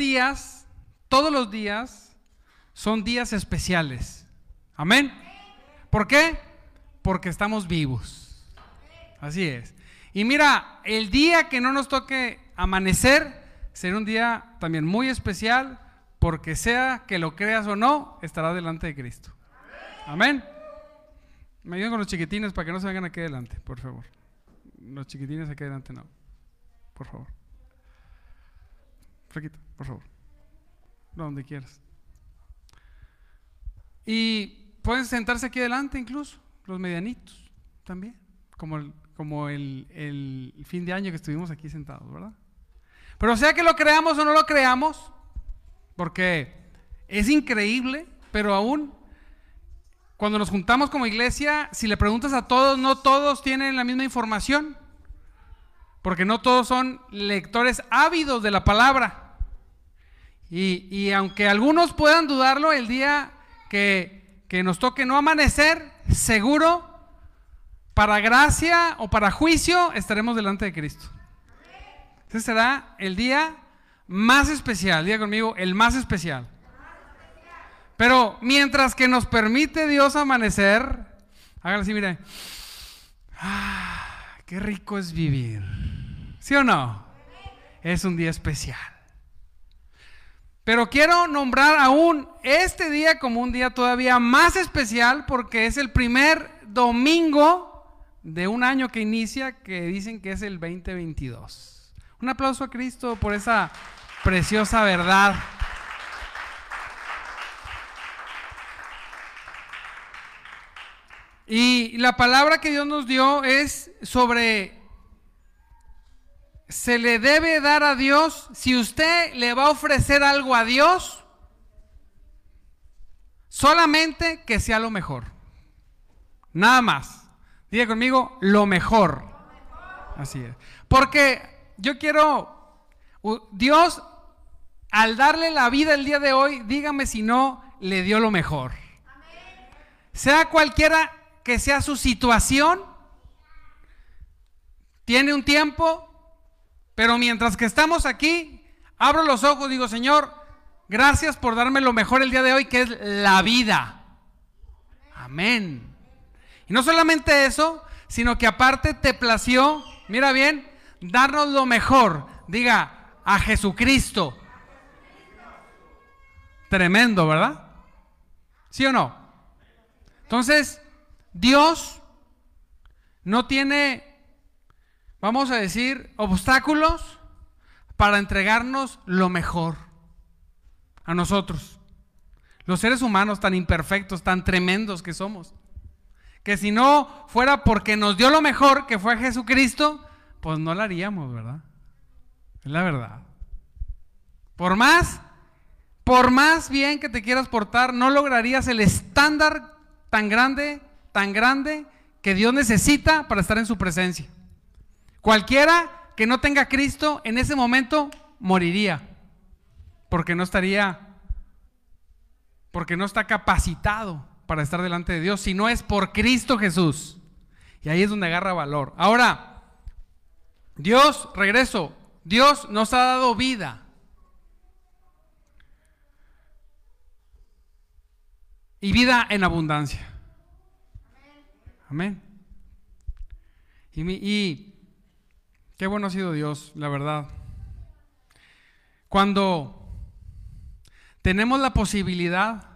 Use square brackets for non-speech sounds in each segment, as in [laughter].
días, todos los días son días especiales. Amén. ¿Por qué? Porque estamos vivos. Así es. Y mira, el día que no nos toque amanecer será un día también muy especial porque sea que lo creas o no, estará delante de Cristo. Amén. Me ayudan con los chiquitines para que no se vengan aquí adelante, por favor. Los chiquitines aquí adelante no. Por favor. Fraquito, por favor. Donde quieras. Y pueden sentarse aquí adelante incluso, los medianitos también, como el, como el, el fin de año que estuvimos aquí sentados, ¿verdad? Pero sea que lo creamos o no lo creamos, porque es increíble, pero aún cuando nos juntamos como iglesia, si le preguntas a todos, no todos tienen la misma información, porque no todos son lectores ávidos de la palabra. Y, y aunque algunos puedan dudarlo, el día que, que nos toque no amanecer, seguro, para gracia o para juicio, estaremos delante de Cristo. Ese será el día más especial. Diga conmigo, el más especial. Pero mientras que nos permite Dios amanecer, háganlo así, mire. Ah, qué rico es vivir. ¿Sí o no? Es un día especial. Pero quiero nombrar aún este día como un día todavía más especial porque es el primer domingo de un año que inicia que dicen que es el 2022. Un aplauso a Cristo por esa preciosa verdad. Y la palabra que Dios nos dio es sobre, se le debe dar a Dios, si usted le va a ofrecer algo a Dios, solamente que sea lo mejor. Nada más. Diga conmigo, lo mejor. Así es. Porque yo quiero, Dios, al darle la vida el día de hoy, dígame si no, le dio lo mejor. Sea cualquiera que sea su situación, tiene un tiempo, pero mientras que estamos aquí, abro los ojos, digo, Señor, gracias por darme lo mejor el día de hoy, que es la vida. Amén. Y no solamente eso, sino que aparte te plació, mira bien, darnos lo mejor. Diga, a Jesucristo. Tremendo, ¿verdad? ¿Sí o no? Entonces, Dios no tiene, vamos a decir, obstáculos para entregarnos lo mejor a nosotros. Los seres humanos tan imperfectos, tan tremendos que somos. Que si no fuera porque nos dio lo mejor, que fue Jesucristo, pues no lo haríamos, ¿verdad? Es la verdad. Por más, por más bien que te quieras portar, no lograrías el estándar tan grande tan grande que Dios necesita para estar en su presencia. Cualquiera que no tenga Cristo en ese momento moriría, porque no estaría, porque no está capacitado para estar delante de Dios, si no es por Cristo Jesús. Y ahí es donde agarra valor. Ahora, Dios, regreso, Dios nos ha dado vida. Y vida en abundancia. Amén. Y, qué bueno ha sido Dios, la verdad. Cuando tenemos la posibilidad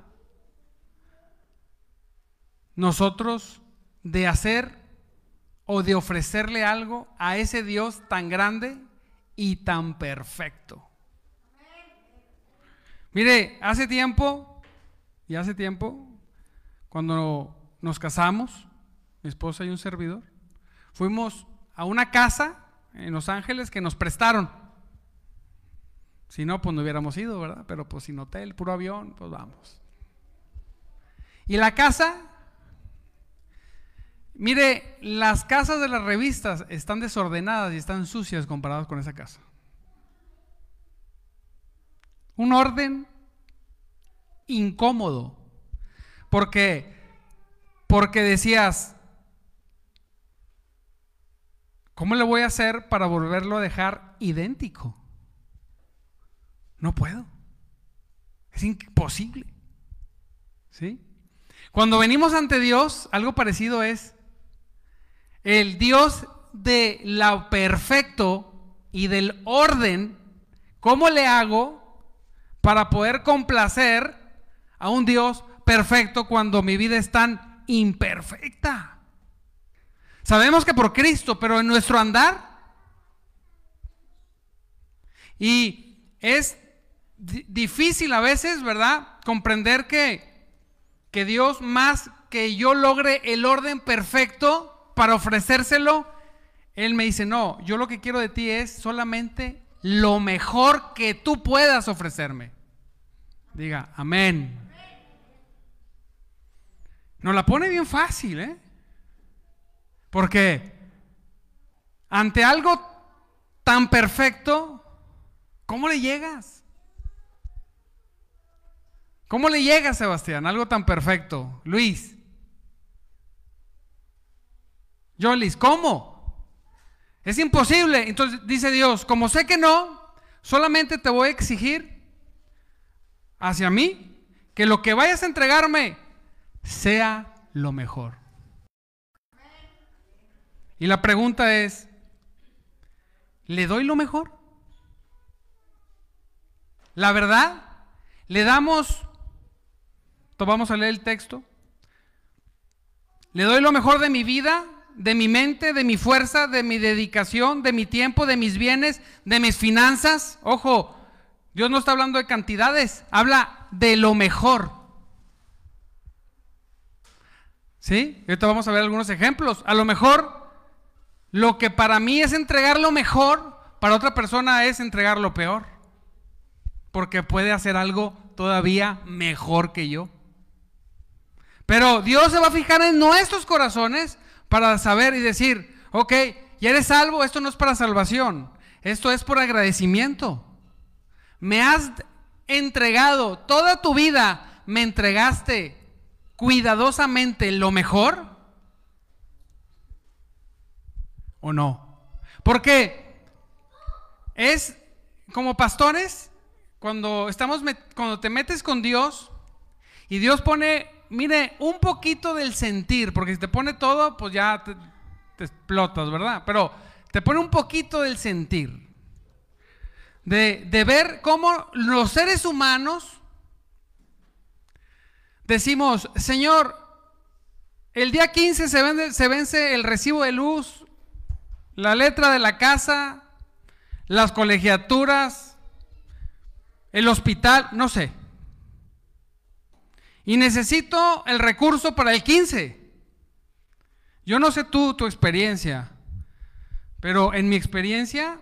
nosotros de hacer o de ofrecerle algo a ese Dios tan grande y tan perfecto. Mire, hace tiempo, y hace tiempo, cuando nos casamos, mi esposa y un servidor, fuimos a una casa en Los Ángeles que nos prestaron. Si no, pues no hubiéramos ido, ¿verdad? Pero pues sin hotel, puro avión, pues vamos. Y la casa, mire, las casas de las revistas están desordenadas y están sucias comparadas con esa casa. Un orden incómodo. Porque, porque decías, ¿Cómo le voy a hacer para volverlo a dejar idéntico? No puedo. Es imposible. ¿Sí? Cuando venimos ante Dios, algo parecido es el Dios de lo perfecto y del orden. ¿Cómo le hago para poder complacer a un Dios perfecto cuando mi vida es tan imperfecta? Sabemos que por Cristo, pero en nuestro andar. Y es difícil a veces, ¿verdad? Comprender que, que Dios más que yo logre el orden perfecto para ofrecérselo, Él me dice, no, yo lo que quiero de ti es solamente lo mejor que tú puedas ofrecerme. Diga, amén. Nos la pone bien fácil, ¿eh? Porque ante algo tan perfecto, ¿cómo le llegas? ¿Cómo le llegas, Sebastián? Algo tan perfecto. Luis. Yolis, ¿cómo? Es imposible. Entonces dice Dios, como sé que no, solamente te voy a exigir hacia mí que lo que vayas a entregarme sea lo mejor. Y la pregunta es, ¿le doy lo mejor? La verdad, le damos, vamos a leer el texto, le doy lo mejor de mi vida, de mi mente, de mi fuerza, de mi dedicación, de mi tiempo, de mis bienes, de mis finanzas. Ojo, Dios no está hablando de cantidades, habla de lo mejor. ¿Sí? Ahorita vamos a ver algunos ejemplos. A lo mejor lo que para mí es entregar lo mejor, para otra persona es entregar lo peor. Porque puede hacer algo todavía mejor que yo. Pero Dios se va a fijar en nuestros corazones para saber y decir, ok, ya eres salvo, esto no es para salvación, esto es por agradecimiento. Me has entregado toda tu vida, me entregaste cuidadosamente lo mejor o no. Porque es como pastores, cuando estamos cuando te metes con Dios y Dios pone, mire, un poquito del sentir, porque si te pone todo, pues ya te, explotas, ¿verdad? Pero te pone un poquito del sentir. De, de, ver cómo los seres humanos decimos, Señor, el día 15 se vence, se vence el recibo de luz, la letra de la casa, las colegiaturas, el hospital, no sé. Y necesito el recurso para el 15. Yo no sé tú, tu experiencia, pero en mi experiencia,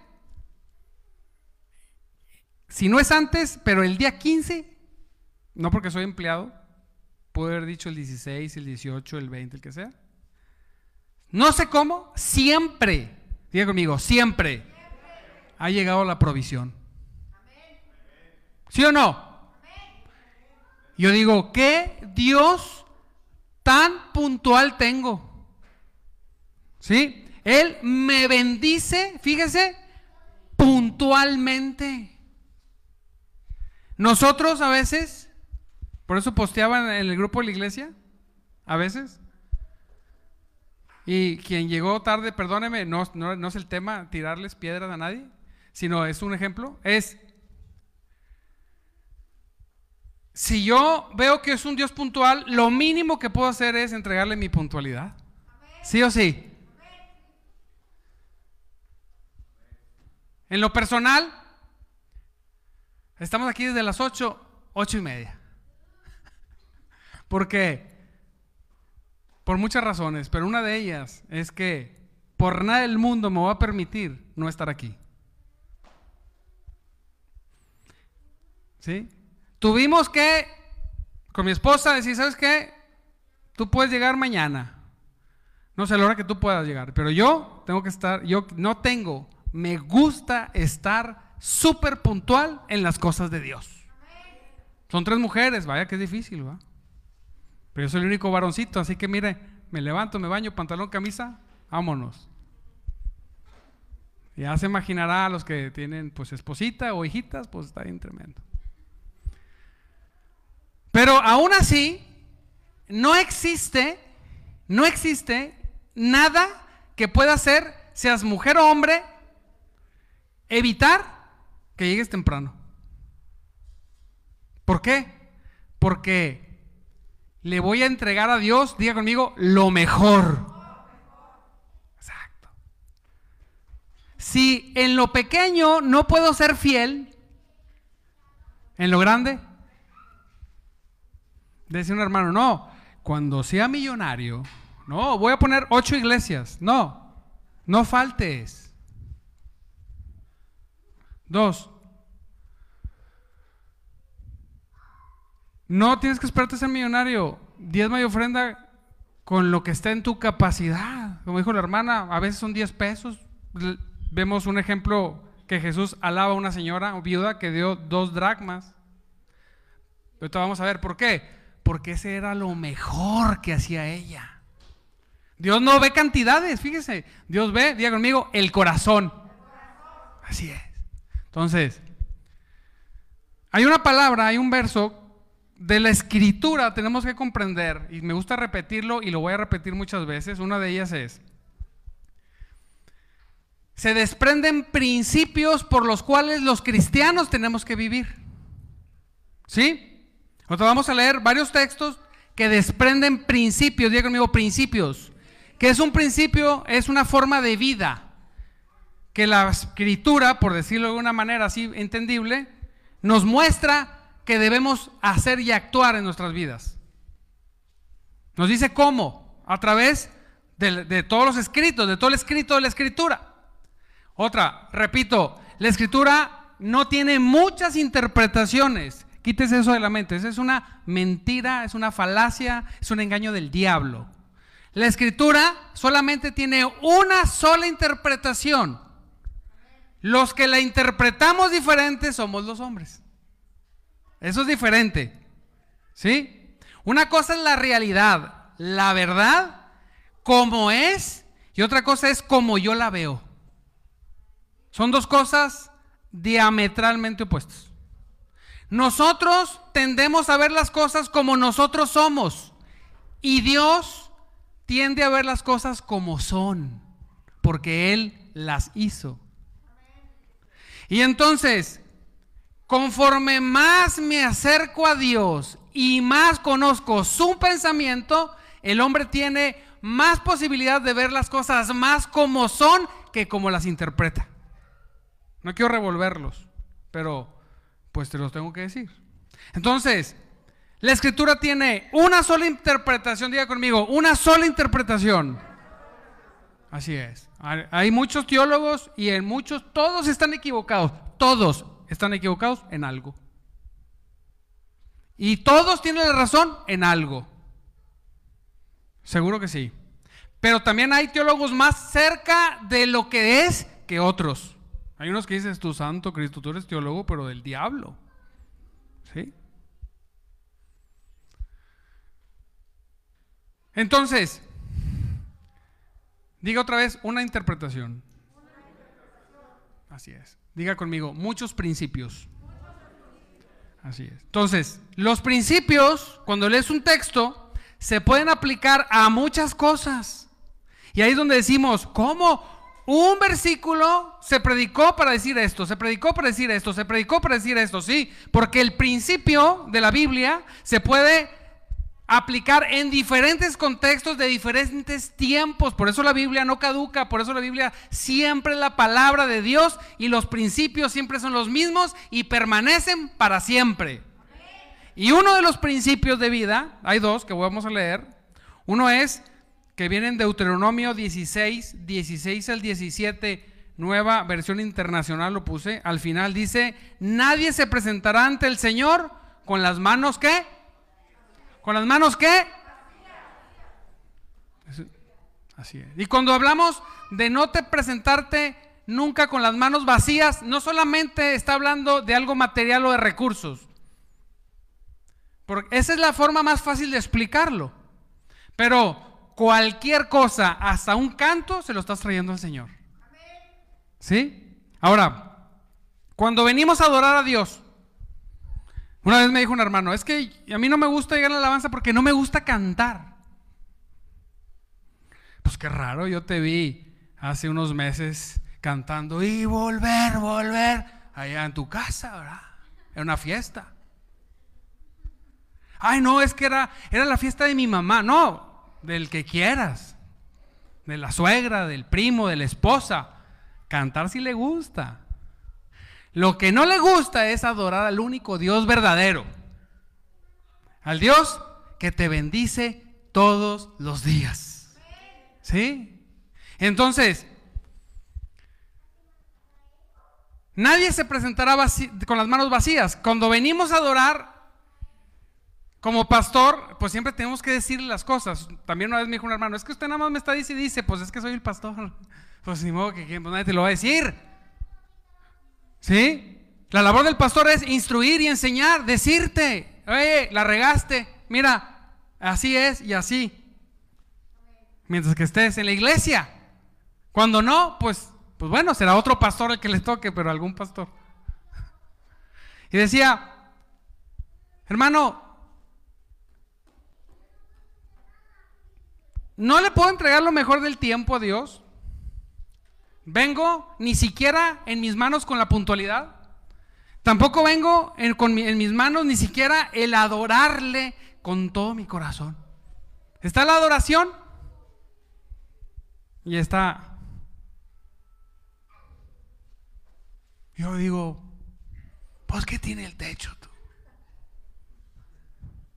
si no es antes, pero el día 15, no porque soy empleado, puedo haber dicho el 16, el 18, el 20, el que sea. No sé cómo, siempre Diga conmigo, siempre ha llegado la provisión. ¿Sí o no? Yo digo, ¿qué Dios tan puntual tengo? ¿Sí? Él me bendice, fíjese, puntualmente. Nosotros a veces, por eso posteaban en el grupo de la iglesia, a veces, y quien llegó tarde, perdóneme, no, es el tema tirarles piedras a nadie, sino es un ejemplo. Es, si yo veo que es un Dios puntual, lo mínimo que puedo hacer es entregarle mi puntualidad. ¿Sí o sí? En lo personal, estamos aquí desde las 8, 8 y media. [laughs] Porque por muchas razones, pero una de ellas es que por nada del mundo me va a permitir no estar aquí. ¿Sí? Tuvimos que, con mi esposa, decir, ¿sabes qué? Tú puedes llegar mañana. No sé la hora que tú puedas llegar, pero yo tengo que estar, yo no tengo, me gusta estar súper puntual en las cosas de Dios. Son tres mujeres, vaya que es difícil, ¿va? Pero yo soy el único varoncito, así que mire, me levanto, me baño, pantalón, camisa, vámonos. Ya se imaginará a los que tienen pues esposita o hijitas, pues está bien tremendo. Pero aún así, no existe, no existe nada que pueda hacer, seas mujer o hombre, evitar que llegues temprano. ¿Por qué? Porque le voy a entregar a Dios, diga conmigo, lo mejor. Exacto. Si en lo pequeño no puedo ser fiel, en lo grande, decía un hermano, no, cuando sea millonario, no, voy a poner ocho iglesias, no, no faltes. Dos, No tienes que esperarte ser millonario. Diezma y ofrenda con lo que está en tu capacidad. Como dijo la hermana, a veces son 10 pesos. Vemos un ejemplo que Jesús alaba a una señora viuda que dio dos dracmas. Ahorita vamos a ver por qué. Porque ese era lo mejor que hacía ella. Dios no ve cantidades, fíjese. Dios ve, diga conmigo, el corazón. Así es. Entonces, hay una palabra, hay un verso de la escritura tenemos que comprender, y me gusta repetirlo y lo voy a repetir muchas veces, una de ellas es, se desprenden principios por los cuales los cristianos tenemos que vivir. ¿Sí? Entonces vamos a leer varios textos que desprenden principios, diga conmigo principios, que es un principio, es una forma de vida, que la escritura, por decirlo de una manera así entendible, nos muestra que debemos hacer y actuar en nuestras vidas. Nos dice cómo, a través de, todos los escritos, de todo el escrito de la escritura. Otra, repito, la escritura no tiene muchas interpretaciones. Quítese eso de la mente. Esa es una mentira, es una falacia, es un engaño del diablo. La escritura solamente tiene una sola interpretación. Los que la interpretamos diferente somos los hombres. Eso es diferente. ¿Sí? Una cosa es la realidad, la verdad, como es, y otra cosa es como yo la veo. Son dos cosas diametralmente opuestas. Nosotros tendemos a ver las cosas como nosotros somos y Dios tiende a ver las cosas como son, porque Él las hizo. Y entonces, Conforme más me acerco a Dios y más conozco su pensamiento, el hombre tiene más posibilidad de ver las cosas más como son que como las interpreta. No quiero revolverlos, pero pues te los tengo que decir. Entonces, la escritura tiene una sola interpretación, diga conmigo, una sola interpretación. Así es. Hay muchos teólogos y en muchos, todos están equivocados, todos están equivocados en algo. Y todos tienen la razón en algo. Seguro que sí. Pero también hay teólogos más cerca de lo que es que otros. Hay unos que dicen, tú santo Cristo, tú eres teólogo, pero del diablo. ¿Sí? Entonces, diga otra vez una interpretación. Así es. Diga conmigo, muchos principios. Así es. Entonces, los principios, cuando lees un texto, se pueden aplicar a muchas cosas. Y ahí es donde decimos, ¿cómo? Un versículo se predicó para decir esto, se predicó para decir esto, se predicó para decir esto, sí, porque el principio de la Biblia se puede aplicar en diferentes contextos de diferentes tiempos. Por eso la Biblia no caduca, por eso la Biblia siempre es la palabra de Dios y los principios siempre son los mismos y permanecen para siempre. Y uno de los principios de vida, hay dos que vamos a leer. Uno es que viene en Deuteronomio 16, 16 al 17, nueva versión internacional lo puse. Al final dice, nadie se presentará ante el Señor con las manos que ¿Con las manos qué? Así es. Y cuando hablamos de no te presentarte nunca con las manos vacías, no solamente está hablando de algo material o de recursos. Porque esa es la forma más fácil de explicarlo. Pero cualquier cosa, hasta un canto, se lo estás trayendo al Señor. ¿Sí? Ahora, cuando venimos a adorar a Dios, una vez me dijo un hermano, es que a mí no me gusta llegar a la alabanza porque no me gusta cantar. Pues qué raro, yo te vi hace unos meses cantando y volver, volver, allá en tu casa, ¿verdad? Era una fiesta. Ay, no, es que era, era la fiesta de mi mamá. No, del que quieras. De la suegra, del primo, de la esposa. Cantar si le gusta. Lo que no le gusta es adorar al único Dios verdadero. Al Dios que te bendice todos los días. ¿Sí? Entonces, nadie se presentará con las manos vacías. Cuando venimos a adorar, como pastor, pues siempre tenemos que decirle las cosas. También una vez me dijo un hermano, es que usted nada más me está diciendo y dice, pues es que soy el pastor. [laughs] Pues ni modo que pues nadie te lo va a decir. ¿Sí? La labor del pastor es instruir y enseñar, decirte, oye, la regaste, mira, así es y así. Mientras que estés en la iglesia. Cuando no, pues, pues bueno, será otro pastor el que le toque, pero algún pastor. Y decía, hermano, no le puedo entregar lo mejor del tiempo a Dios. Vengo ni siquiera en mis manos con la puntualidad. Tampoco vengo en, en mis manos ni siquiera el adorarle con todo mi corazón. Está la adoración y está... Yo digo, pues ¿qué tiene el techo tú?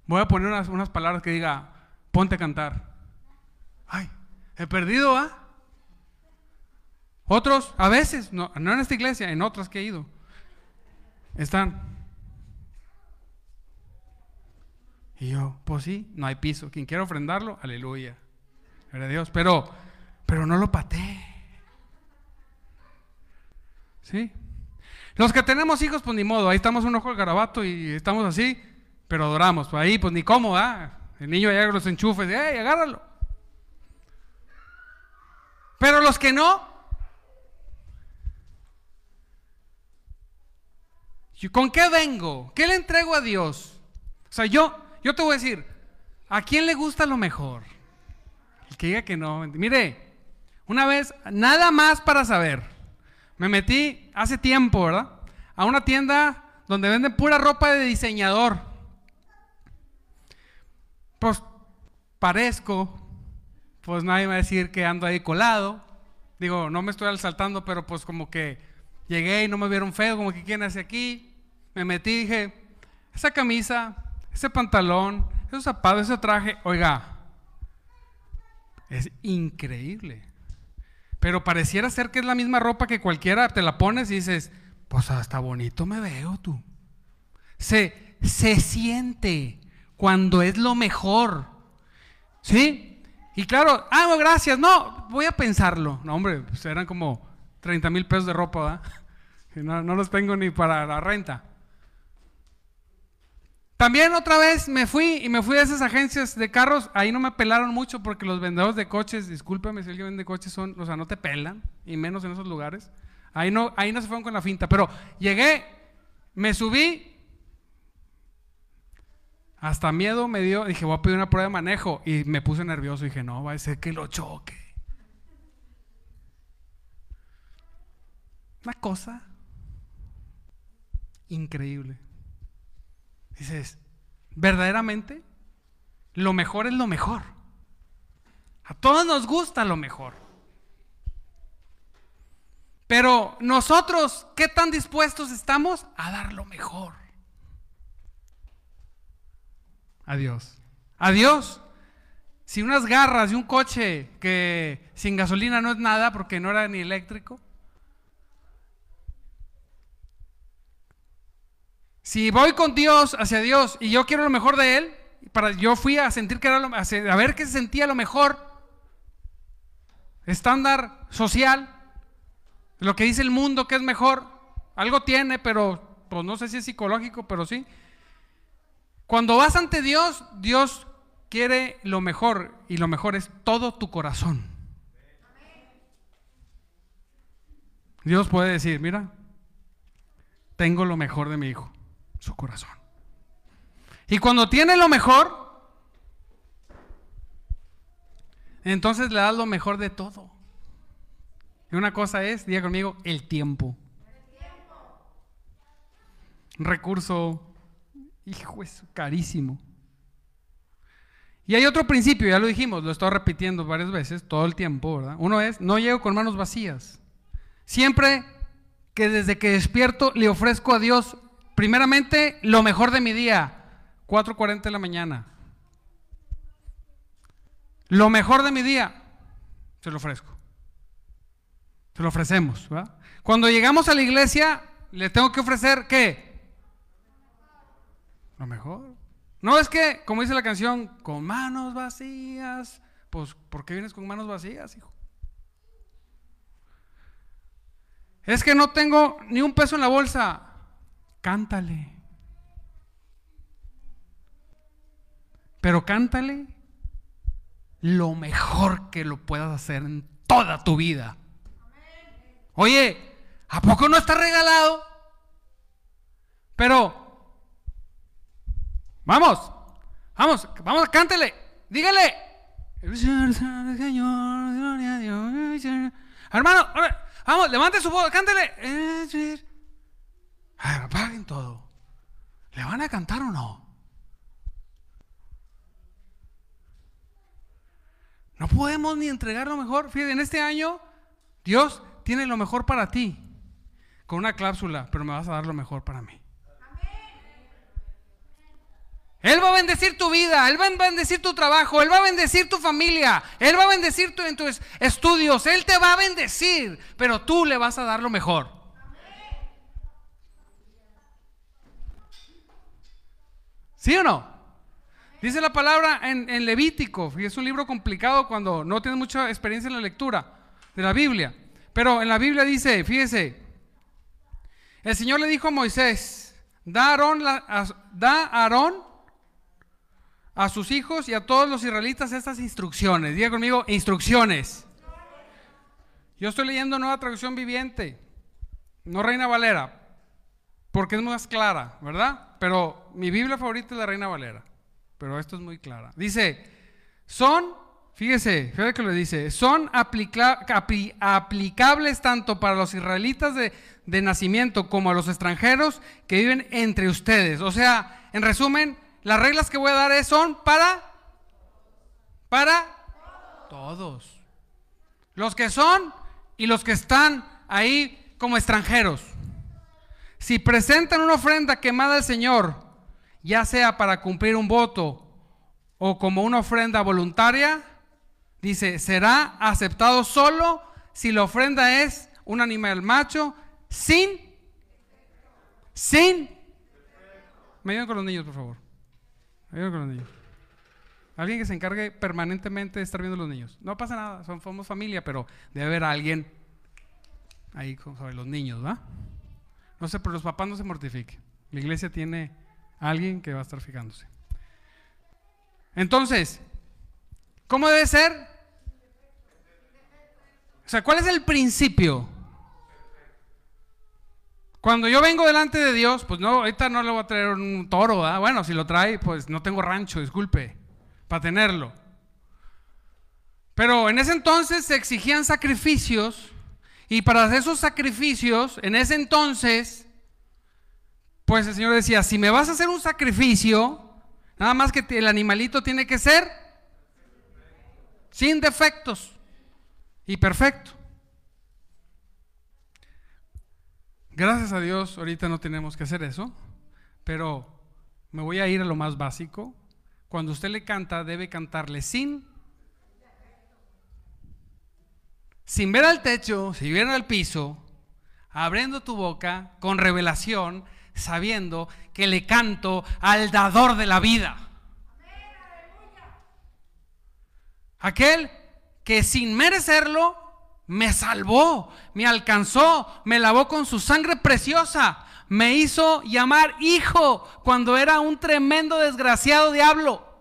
Voy a poner unas, unas palabras que diga, ponte a cantar. Ay, he perdido, ¿ah? Otros, a veces, no, no en esta iglesia, en otras que he ido, están. Y yo, pues sí, no hay piso. Quien quiera ofrendarlo, aleluya. Era Dios. Pero, pero no lo paté. ¿Sí? Los que tenemos hijos, pues ni modo. Ahí estamos un ojo al garabato y estamos así, pero adoramos. Pues ahí, pues ni cómo. El niño allá los enchufes, ¡ey, agárralo! Pero los que no, ¿con qué vengo? ¿Qué le entrego a Dios? O sea, yo, yo te voy a decir, ¿a quién le gusta lo mejor? El que diga que no. Mire, una vez, nada más para saber, me metí hace tiempo, ¿verdad? A una tienda donde venden pura ropa de diseñador. Pues parezco, pues nadie va a decir que ando ahí colado. Digo, no me estoy asaltando, pero pues como que llegué y no me vieron feo, como que quién hace aquí. Me metí y dije, esa camisa, ese pantalón, esos zapatos, ese traje, oiga, es increíble. Pero pareciera ser que es la misma ropa que cualquiera, te la pones y dices, pues hasta bonito me veo tú. Se, se siente cuando es lo mejor. ¿Sí? Y claro, ah, gracias, no, voy a pensarlo. No, hombre, pues eran como 30 mil pesos de ropa, ¿verdad? [laughs] No, no los tengo ni para la renta. También otra vez me fui y me fui a esas agencias de carros. Ahí no me pelaron mucho porque los vendedores de coches, discúlpame si alguien vende coches, son, o sea, no te pelan, y menos en esos lugares. Ahí no, ahí no se fueron con la finta. Pero llegué, me subí hasta miedo me dio, dije, voy a pedir una prueba de manejo. Y me puse nervioso, dije, no, va a ser que lo choque. Una cosa increíble. Dices, verdaderamente, lo mejor es lo mejor. A todos nos gusta lo mejor. Pero nosotros, ¿qué tan dispuestos estamos a dar lo mejor? Adiós. Adiós. Si unas garras y un coche que sin gasolina no es nada porque no era ni eléctrico. Si voy con Dios hacia Dios y yo quiero lo mejor de Él, para, yo fui a sentir que era lo, a ver qué se sentía lo mejor, estándar social, lo que dice el mundo que es mejor, algo tiene, pero pues no sé si es psicológico, pero sí. Cuando vas ante Dios, Dios quiere lo mejor y lo mejor es todo tu corazón. Dios puede decir, mira, tengo lo mejor de mi hijo, su corazón. Y cuando tiene lo mejor, entonces le das lo mejor de todo. Y una cosa es, diga conmigo, el tiempo. Un recurso, hijo, es carísimo. Y hay otro principio, ya lo dijimos, lo he estado repitiendo varias veces, todo el tiempo, ¿verdad? Uno es, no llego con manos vacías. Siempre que desde que despierto le ofrezco a Dios, primeramente, lo mejor de mi día, 4.40 de la mañana. Lo mejor de mi día, se lo ofrezco. Se lo ofrecemos. ¿verdad? Cuando llegamos a la iglesia, le tengo que ofrecer qué? Lo mejor. No es que, como dice la canción, con manos vacías. Pues, ¿por qué vienes con manos vacías, hijo? Es que no tengo ni un peso en la bolsa. Cántale. Pero cántale lo mejor que lo puedas hacer en toda tu vida. Oye, ¿a poco no está regalado? Pero, vamos, vamos, vamos, cántele, dígale. Hermano, vamos, levante su voz, cántele. Apaguen todo. ¿Le van a cantar o no? No podemos ni entregar lo mejor. Fíjate, en este año Dios tiene lo mejor para ti. Con una cláusula, pero me vas a dar lo mejor para mí. Él va a bendecir tu vida, Él va a bendecir tu trabajo, Él va a bendecir tu familia, Él va a bendecir en tus estudios, Él te va a bendecir, pero tú le vas a dar lo mejor. ¿Sí o no? Dice la palabra en, Levítico, y es un libro complicado cuando no tienes mucha experiencia en la lectura de la Biblia. Pero en la Biblia dice, fíjese, el Señor le dijo a Moisés, da a da a, Aarón a sus hijos y a todos los israelitas estas instrucciones. Diga conmigo, instrucciones. Yo estoy leyendo nueva traducción viviente, no Reina Valera, porque es más clara, ¿verdad? Pero mi Biblia favorita es la Reina Valera, pero esto es muy clara. Dice, son Fíjese, fíjese que lo dice, son aplicables tanto para los israelitas de, de, nacimiento como a los extranjeros que viven entre ustedes. O sea, en resumen, las reglas que voy a dar son para, para todos. Los que son y los que están ahí como extranjeros. Si presentan una ofrenda quemada al Señor, ya sea para cumplir un voto o como una ofrenda voluntaria, Dice, será aceptado solo si la ofrenda es un animal macho sin, sin. Me ayudan con los niños, por favor. Me ayudan con los niños. Alguien que se encargue permanentemente de estar viendo a los niños. No pasa nada, somos familia, pero debe haber alguien ahí sobre los niños, ¿va? No sé, pero los papás no se mortifiquen. La iglesia tiene alguien que va a estar fijándose. Entonces, ¿cómo debe ser? O sea, ¿cuál es el principio? Cuando yo vengo delante de Dios, pues no, ahorita no le voy a traer un toro. Bueno, si lo trae, pues no tengo rancho, disculpe, para tenerlo. Pero en ese entonces se exigían sacrificios y para hacer esos sacrificios, en ese entonces, pues el Señor decía, si me vas a hacer un sacrificio, nada más que el animalito tiene que ser sin defectos y perfecto. Gracias a Dios, ahorita no tenemos que hacer eso, pero me voy a ir a lo más básico. Cuando usted le canta, debe cantarle sin, sin ver al techo, sin ver al piso, abriendo tu boca con revelación, sabiendo que le canto al dador de la vida. Aquel que sin merecerlo me salvó, me alcanzó, me lavó con su sangre preciosa, me hizo llamar hijo cuando era un tremendo desgraciado diablo.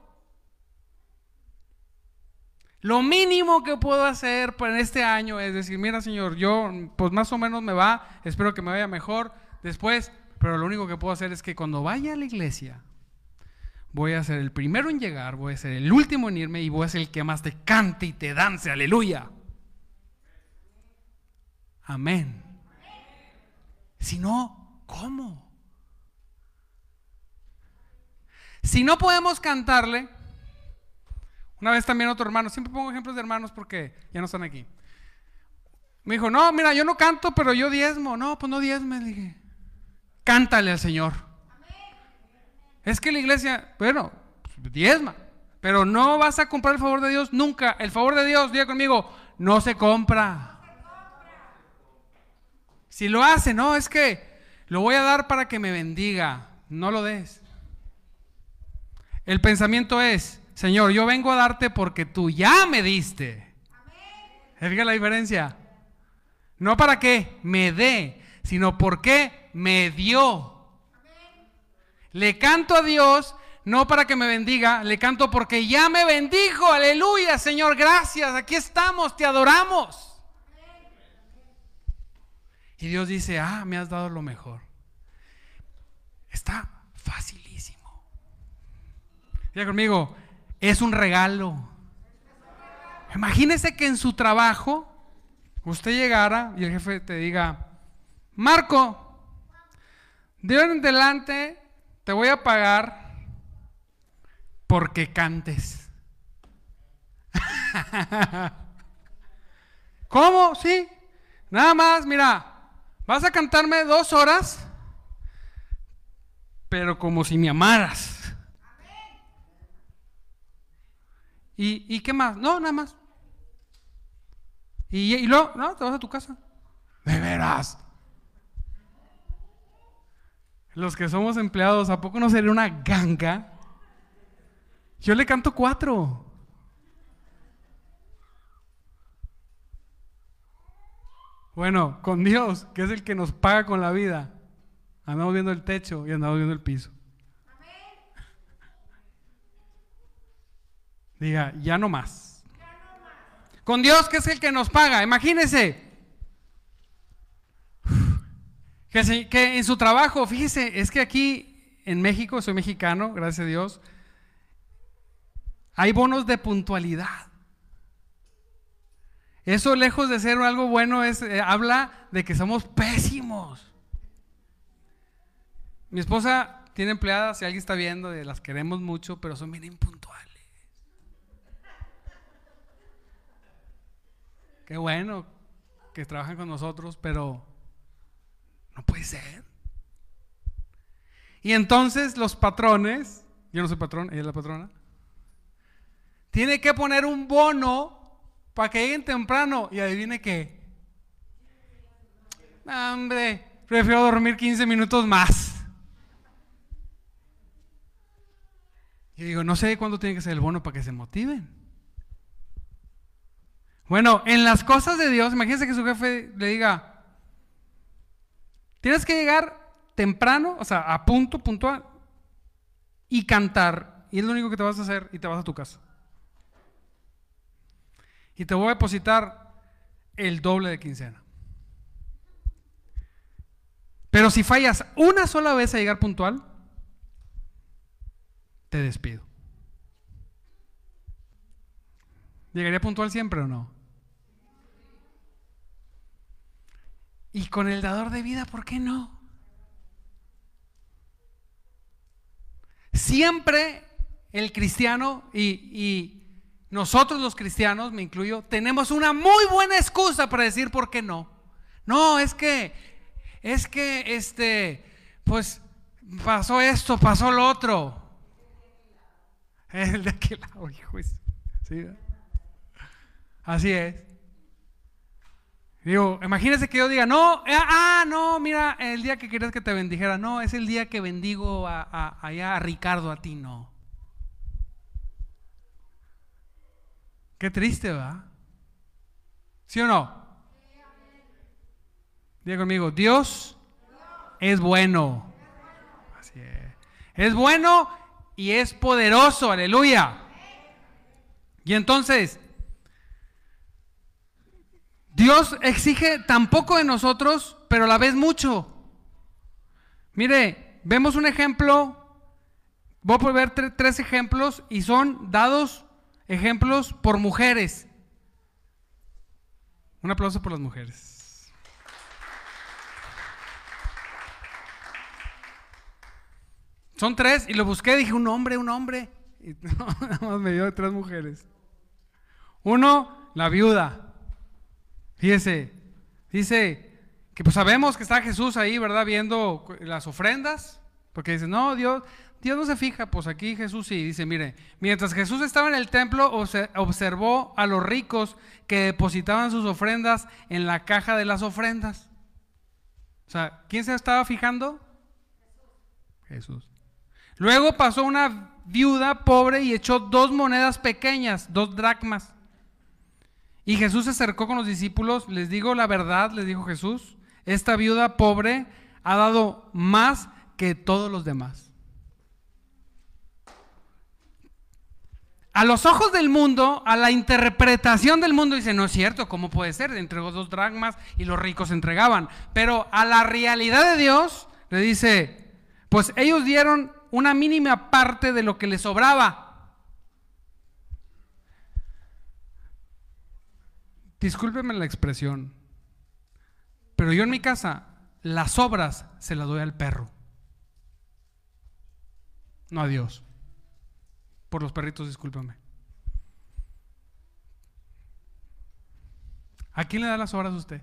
Lo mínimo que puedo hacer en este año es decir, mira Señor, yo pues más o menos me va, espero que me vaya mejor después, pero lo único que puedo hacer es que cuando vaya a la iglesia, voy a ser el primero en llegar, voy a ser el último en irme y voy a ser el que más te cante y te dance, aleluya. Amén. Si no, ¿cómo? Si no podemos cantarle, una vez también otro hermano, siempre pongo ejemplos de hermanos porque ya no están aquí. Me dijo, no, mira, yo no canto, pero yo diezmo. No, pues no diezme, le dije. Cántale al Señor. Es que la iglesia, bueno, diezma, pero no vas a comprar el favor de Dios nunca. El favor de Dios, diga conmigo, no se compra. Si lo hace, no, es que lo voy a dar para que me bendiga. No lo des. El pensamiento es, Señor, yo vengo a darte porque tú ya me diste. Fíjate la diferencia? No para que me dé, sino porque me dio. Le canto a Dios no para que me bendiga, le canto porque ya me bendijo. Aleluya, Señor, gracias. Aquí estamos, te adoramos. Y Dios dice, ah, me has dado lo mejor. Está facilísimo. Diga conmigo, es un regalo. Imagínese que en su trabajo usted llegara y el jefe te diga, Marco, de hoy en adelante te voy a pagar porque cantes. [laughs] ¿Cómo? Sí. Nada más, mira, vas a cantarme dos horas, pero como si me amaras. ¿Y, ¿Y, qué más? No, nada más. Y, y luego, no, te vas a tu casa. De veras. Los que somos empleados, ¿a poco no sería una ganga? Yo le canto cuatro. Bueno, con Dios, que es el que nos paga con la vida, andamos viendo el techo y andamos viendo el piso. Diga, ya no más. Con Dios, que es el que nos paga. Imagínese, Que, en su trabajo, fíjese, es que aquí en México, soy mexicano, gracias a Dios, hay bonos de puntualidad. Eso lejos de ser algo bueno es eh, habla de que somos pésimos. Mi esposa tiene empleadas, si alguien está viendo, las queremos mucho, pero son bien impuntuales. Qué bueno que trabajan con nosotros, pero no puede ser. Y entonces los patrones, yo no soy patrón, ella es la patrona, tiene que poner un bono para que lleguen temprano y adivine qué. Hombre, prefiero dormir 15 minutos más. Y digo, no sé cuándo tiene que ser el bono para que se motiven. Bueno, en las cosas de Dios, imagínense que su jefe le diga, Tienes que llegar temprano, o sea, a punto, puntual, y cantar. Y es lo único que te vas a hacer y te vas a tu casa. Y te voy a depositar el doble de quincena. Pero si fallas una sola vez a llegar puntual, te despido. ¿Llegaría puntual siempre o no? Y con el dador de vida, ¿por qué no? Siempre el cristiano y, nosotros los cristianos, me incluyo, tenemos una muy buena excusa para decir por qué no. No, es que, es que, este, pues pasó esto, pasó lo otro. El de aquel lado, hijo. ¿sí? Así es. Digo, imagínese que yo diga, no, eh, ah, no, mira, el día que querías que te bendijera, no, es el día que bendigo a, allá a Ricardo, a ti no. Qué triste, ¿va? ¿Sí o no? Diga conmigo, Dios es bueno. Así es. Es bueno y es poderoso, aleluya. Y entonces, Dios exige tan poco de nosotros, pero la vez mucho. Mire, vemos un ejemplo, voy a ver tres ejemplos y son dados ejemplos por mujeres. Un aplauso por las mujeres. Son tres y lo busqué, dije un hombre, un hombre. Y [laughs] nada más me dio tres mujeres. Uno, la viuda. Fíjese, dice que pues sabemos que está Jesús ahí, ¿verdad? Viendo las ofrendas, porque dice, no, Dios, Dios no se fija, pues aquí Jesús sí, dice, mire, mientras Jesús estaba en el templo, observó a los ricos que depositaban sus ofrendas en la caja de las ofrendas. O sea, ¿quién se estaba fijando? Jesús. Luego pasó una viuda pobre y echó dos monedas pequeñas, dos dracmas. Y Jesús se acercó con los discípulos, les digo la verdad, les dijo Jesús, esta viuda pobre ha dado más que todos los demás. A los ojos del mundo, a la interpretación del mundo, dice, no es cierto, ¿cómo puede ser? Entregó dos dragmas y los ricos entregaban. Pero a la realidad de Dios, le dice, pues ellos dieron una mínima parte de lo que les sobraba. Discúlpeme la expresión, pero yo en mi casa, las obras se las doy al perro. No a Dios. Por los perritos, discúlpame. ¿A quién le da las obras a usted?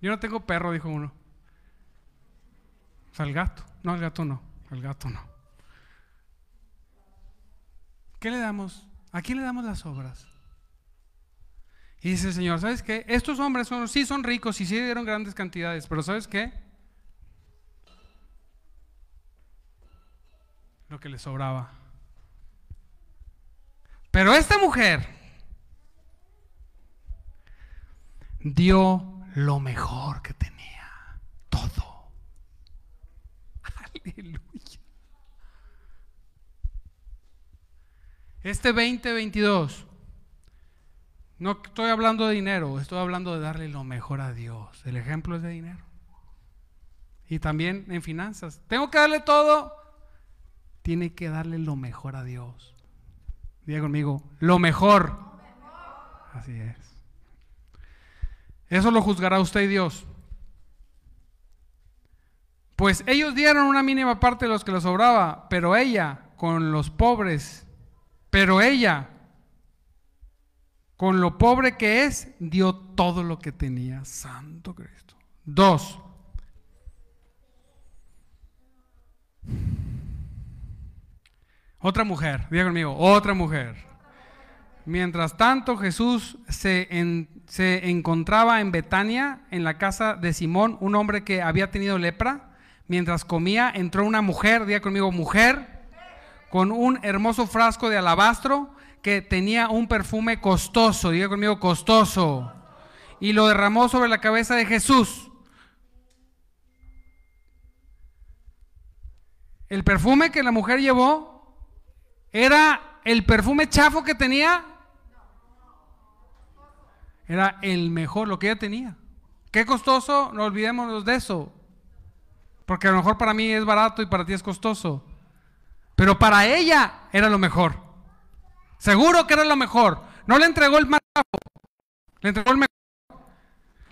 Yo no tengo perro, dijo uno. O sea, el gato. No, el gato no. El gato no. ¿Qué le damos? ¿A quién le damos las obras? Y dice el Señor, ¿sabes qué? Estos hombres son, sí son ricos y sí dieron grandes cantidades, pero ¿sabes qué? Lo que les sobraba. Pero esta mujer dio lo mejor que tenía, todo. [laughs] Aleluya. Este 2022 no estoy hablando de dinero, estoy hablando de darle lo mejor a Dios. El ejemplo es de dinero. Y también en finanzas. Tengo que darle todo. Tiene que darle lo mejor a Dios. Diga conmigo, lo mejor. Así es. Eso lo juzgará usted y Dios. Pues ellos dieron una mínima parte de los que les sobraba, pero ella, con los pobres, pero ella, con lo pobre que es, dio todo lo que tenía. Santo Cristo. Dos. Otra mujer, diga conmigo, otra mujer. Mientras tanto, Jesús se, se encontraba en Betania, en la casa de Simón, un hombre que había tenido lepra. Mientras comía, entró una mujer, diga conmigo, mujer, con un hermoso frasco de alabastro que tenía un perfume costoso, diga conmigo costoso, y lo derramó sobre la cabeza de Jesús. El perfume que la mujer llevó era el perfume chafo que tenía. Era el mejor, lo que ella tenía. ¿Qué costoso? No olvidémonos de eso. Porque a lo mejor para mí es barato y para ti es costoso. Pero para ella era lo mejor. Seguro que era lo mejor. No le entregó el más le entregó el mejor.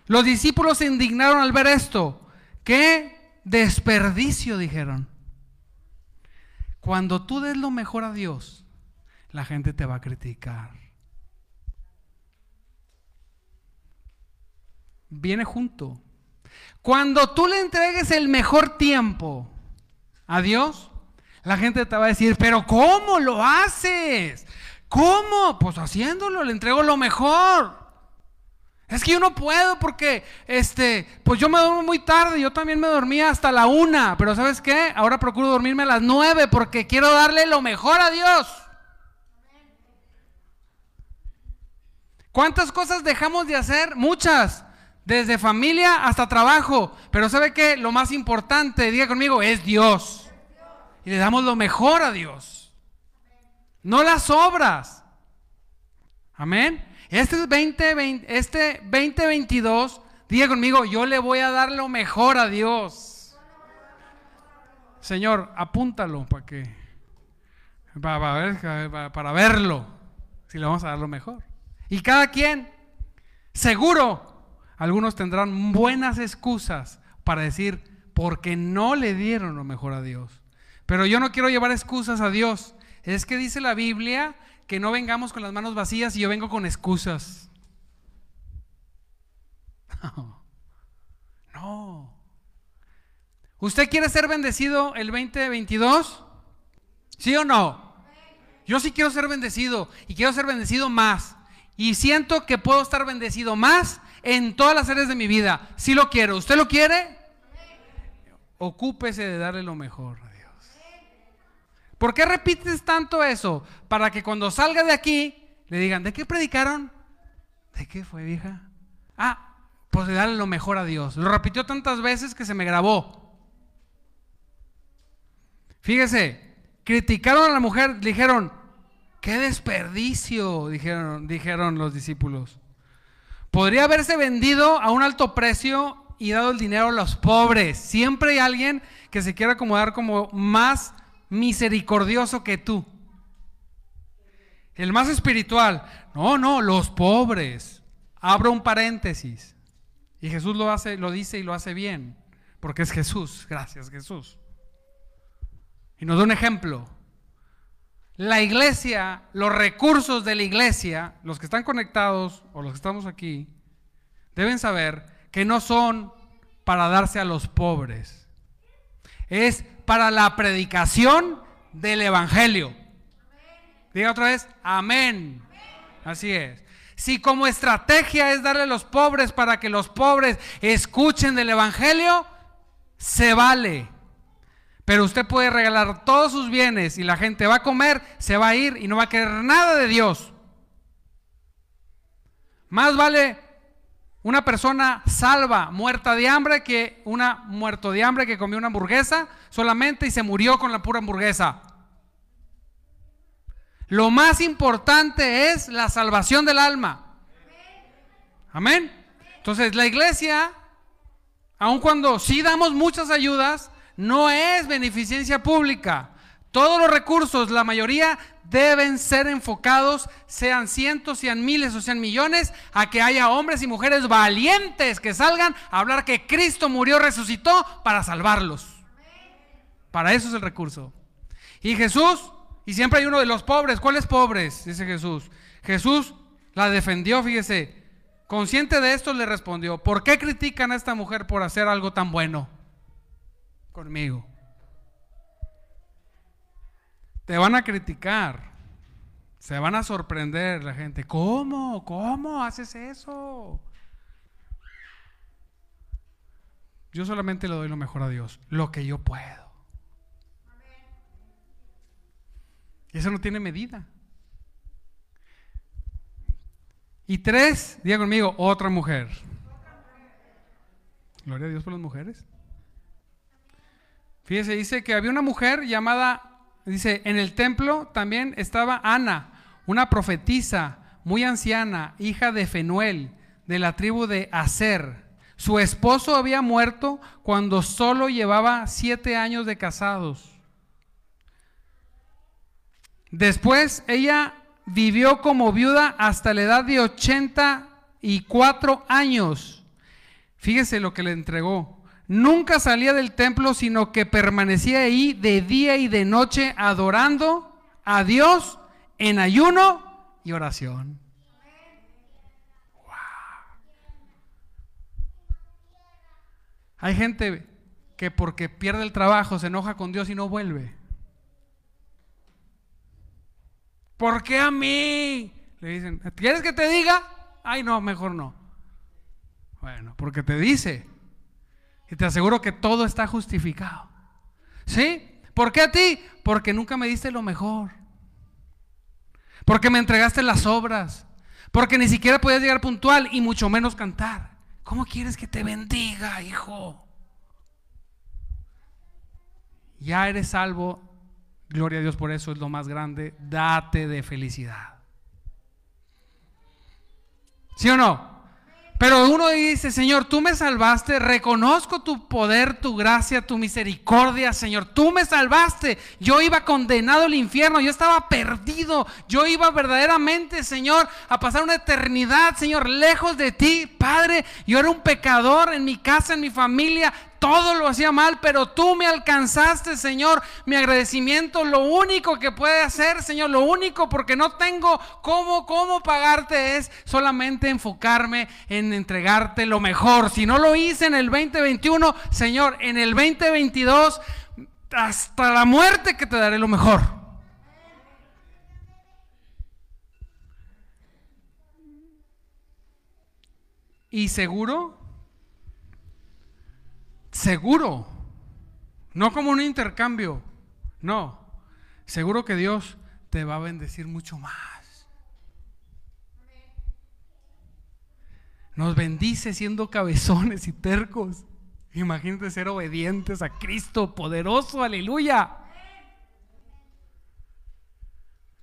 Los discípulos se indignaron al ver esto. ¿Qué desperdicio? Dijeron. Cuando tú des lo mejor a Dios, la gente te va a criticar. Viene junto. Cuando tú le entregues el mejor tiempo a Dios, la gente te va a decir, pero ¿cómo lo haces? ¿Cómo? Pues haciéndolo, le entrego lo mejor. Es que yo no puedo porque, este, pues yo me duermo muy tarde, yo también me dormía hasta la una, pero ¿sabes qué? Ahora procuro dormirme a las nueve porque quiero darle lo mejor a Dios. ¿Cuántas cosas dejamos de hacer? Muchas, desde familia hasta trabajo, pero ¿sabe qué? Lo más importante, diga conmigo, es Dios. Y le damos lo mejor a Dios. no las obras. Amén. Este 20, este 2022, diga conmigo, yo le voy a dar lo mejor a Dios. Señor, apúntalo para que para, para verlo, si le vamos a dar lo mejor. Y cada quien, seguro, algunos tendrán buenas excusas para decir, porque no le dieron lo mejor a Dios. Pero yo no quiero llevar excusas a Dios. Es que dice la Biblia que no vengamos con las manos vacías y yo vengo con excusas. No. [laughs] No. ¿Usted quiere ser bendecido el 2022? ¿Sí o no? Yo sí quiero ser bendecido y quiero ser bendecido más. Y siento que puedo estar bendecido más en todas las áreas de mi vida. Si lo quiero. ¿Usted lo quiere? Ocúpese de darle lo mejor. ¿Por qué repites tanto eso? Para que cuando salga de aquí le digan, ¿de qué predicaron? ¿De qué fue, vieja? Ah, pues de darle lo mejor a Dios. Lo repitió tantas veces que se me grabó. Fíjese, criticaron a la mujer, dijeron, qué desperdicio, dijeron, dijeron los discípulos. Podría haberse vendido a un alto precio y dado el dinero a los pobres. Siempre hay alguien que se quiere acomodar como más misericordioso que tú. El más espiritual. No, no, los pobres. Abro un paréntesis. Y Jesús lo hace, lo dice y lo hace bien, porque es Jesús. Gracias, Jesús. Y nos da un ejemplo. La iglesia, los recursos de la iglesia, los que están conectados o los que estamos aquí, deben saber que no son para darse a los pobres. Es para la predicación del Evangelio. Diga otra vez, amén. Así es. Si como estrategia es darle a los pobres para que los pobres escuchen del Evangelio, se vale. Pero usted puede regalar todos sus bienes y la gente va a comer, se va a ir y no va a querer nada de Dios. Más vale una persona salva, muerta de hambre, que una muerto de hambre que comió una hamburguesa solamente y se murió con la pura hamburguesa. Lo más importante es la salvación del alma. Amén. Entonces la iglesia, aun cuando sí damos muchas ayudas, no es beneficencia pública. Todos los recursos, la mayoría, deben ser enfocados, sean cientos, sean miles o sean millones, a que haya hombres y mujeres valientes que salgan a hablar que Cristo murió, resucitó para salvarlos. Para eso es el recurso. Y Jesús, y siempre hay uno de los pobres, ¿cuáles pobres? Dice Jesús. Jesús la defendió, fíjese. Consciente de esto le respondió, ¿por qué critican a esta mujer por hacer algo tan bueno? conmigo. Te van a criticar. Se van a sorprender la gente. ¿Cómo? ¿Cómo haces eso? Yo solamente le doy lo mejor a Dios, lo que yo puedo. Y eso no tiene medida. Y tres, diga conmigo, otra mujer. Gloria a Dios por las mujeres. Fíjese, dice que había una mujer llamada, dice, en el templo también estaba Ana, una profetisa muy anciana, hija de Fenuel, de la tribu de Aser. Su esposo había muerto cuando solo llevaba siete años de casados. Después ella vivió como viuda hasta la edad de 84 años. Fíjese lo que le entregó. Nunca salía del templo, sino que permanecía ahí de día y de noche adorando a Dios en ayuno y oración. Hay gente que porque pierde el trabajo se enoja con Dios y no vuelve. ¿Por qué a mí? Le dicen, ¿quieres que te diga? Ay, no, mejor no. Bueno, porque te dice. Y te aseguro que todo está justificado. ¿Sí? ¿Por qué a ti? Porque nunca me diste lo mejor. Porque me entregaste las obras. Porque ni siquiera podías llegar puntual y mucho menos cantar. ¿Cómo quieres que te bendiga, hijo? Ya eres salvo Gloria a Dios por eso es lo más grande. Date de felicidad. ¿Sí o no? Pero uno dice, Señor, tú me salvaste, reconozco tu poder, tu gracia, tu misericordia, Señor, tú me salvaste. Yo iba condenado al infierno, yo estaba perdido, yo iba verdaderamente, Señor, a pasar una eternidad, Señor, lejos de ti, Padre. Yo era un pecador en mi casa, en mi familia, todo lo hacía mal, pero tú me alcanzaste, Señor. Mi agradecimiento, lo único que puede hacer, Señor, lo único porque no tengo cómo, cómo pagarte es solamente enfocarme en entregarte lo mejor. Si no lo hice en el 2021, Señor, en el 2022, hasta la muerte que te daré lo mejor. Y seguro seguro, no como un intercambio, no, seguro que Dios te va a bendecir mucho más. Nos bendice siendo cabezones y tercos. Imagínate ser obedientes a Cristo poderoso, aleluya.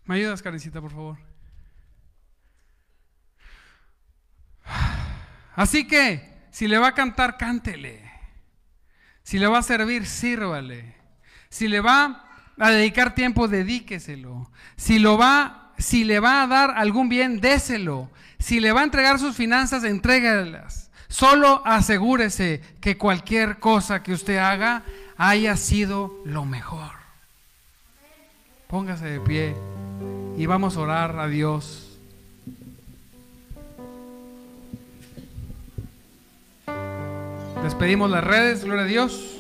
¿Me ayudas, Karencita, por favor? Así que, si le va a cantar, cántele. Si le va a servir, sírvale. Si le va a dedicar tiempo, dedíqueselo. Si lo va, si le va a dar algún bien, déselo. Si le va a entregar sus finanzas, entrégalas. Solo asegúrese que cualquier cosa que usted haga haya sido lo mejor. Póngase de pie y vamos a orar a Dios. Despedimos las redes, gloria a Dios.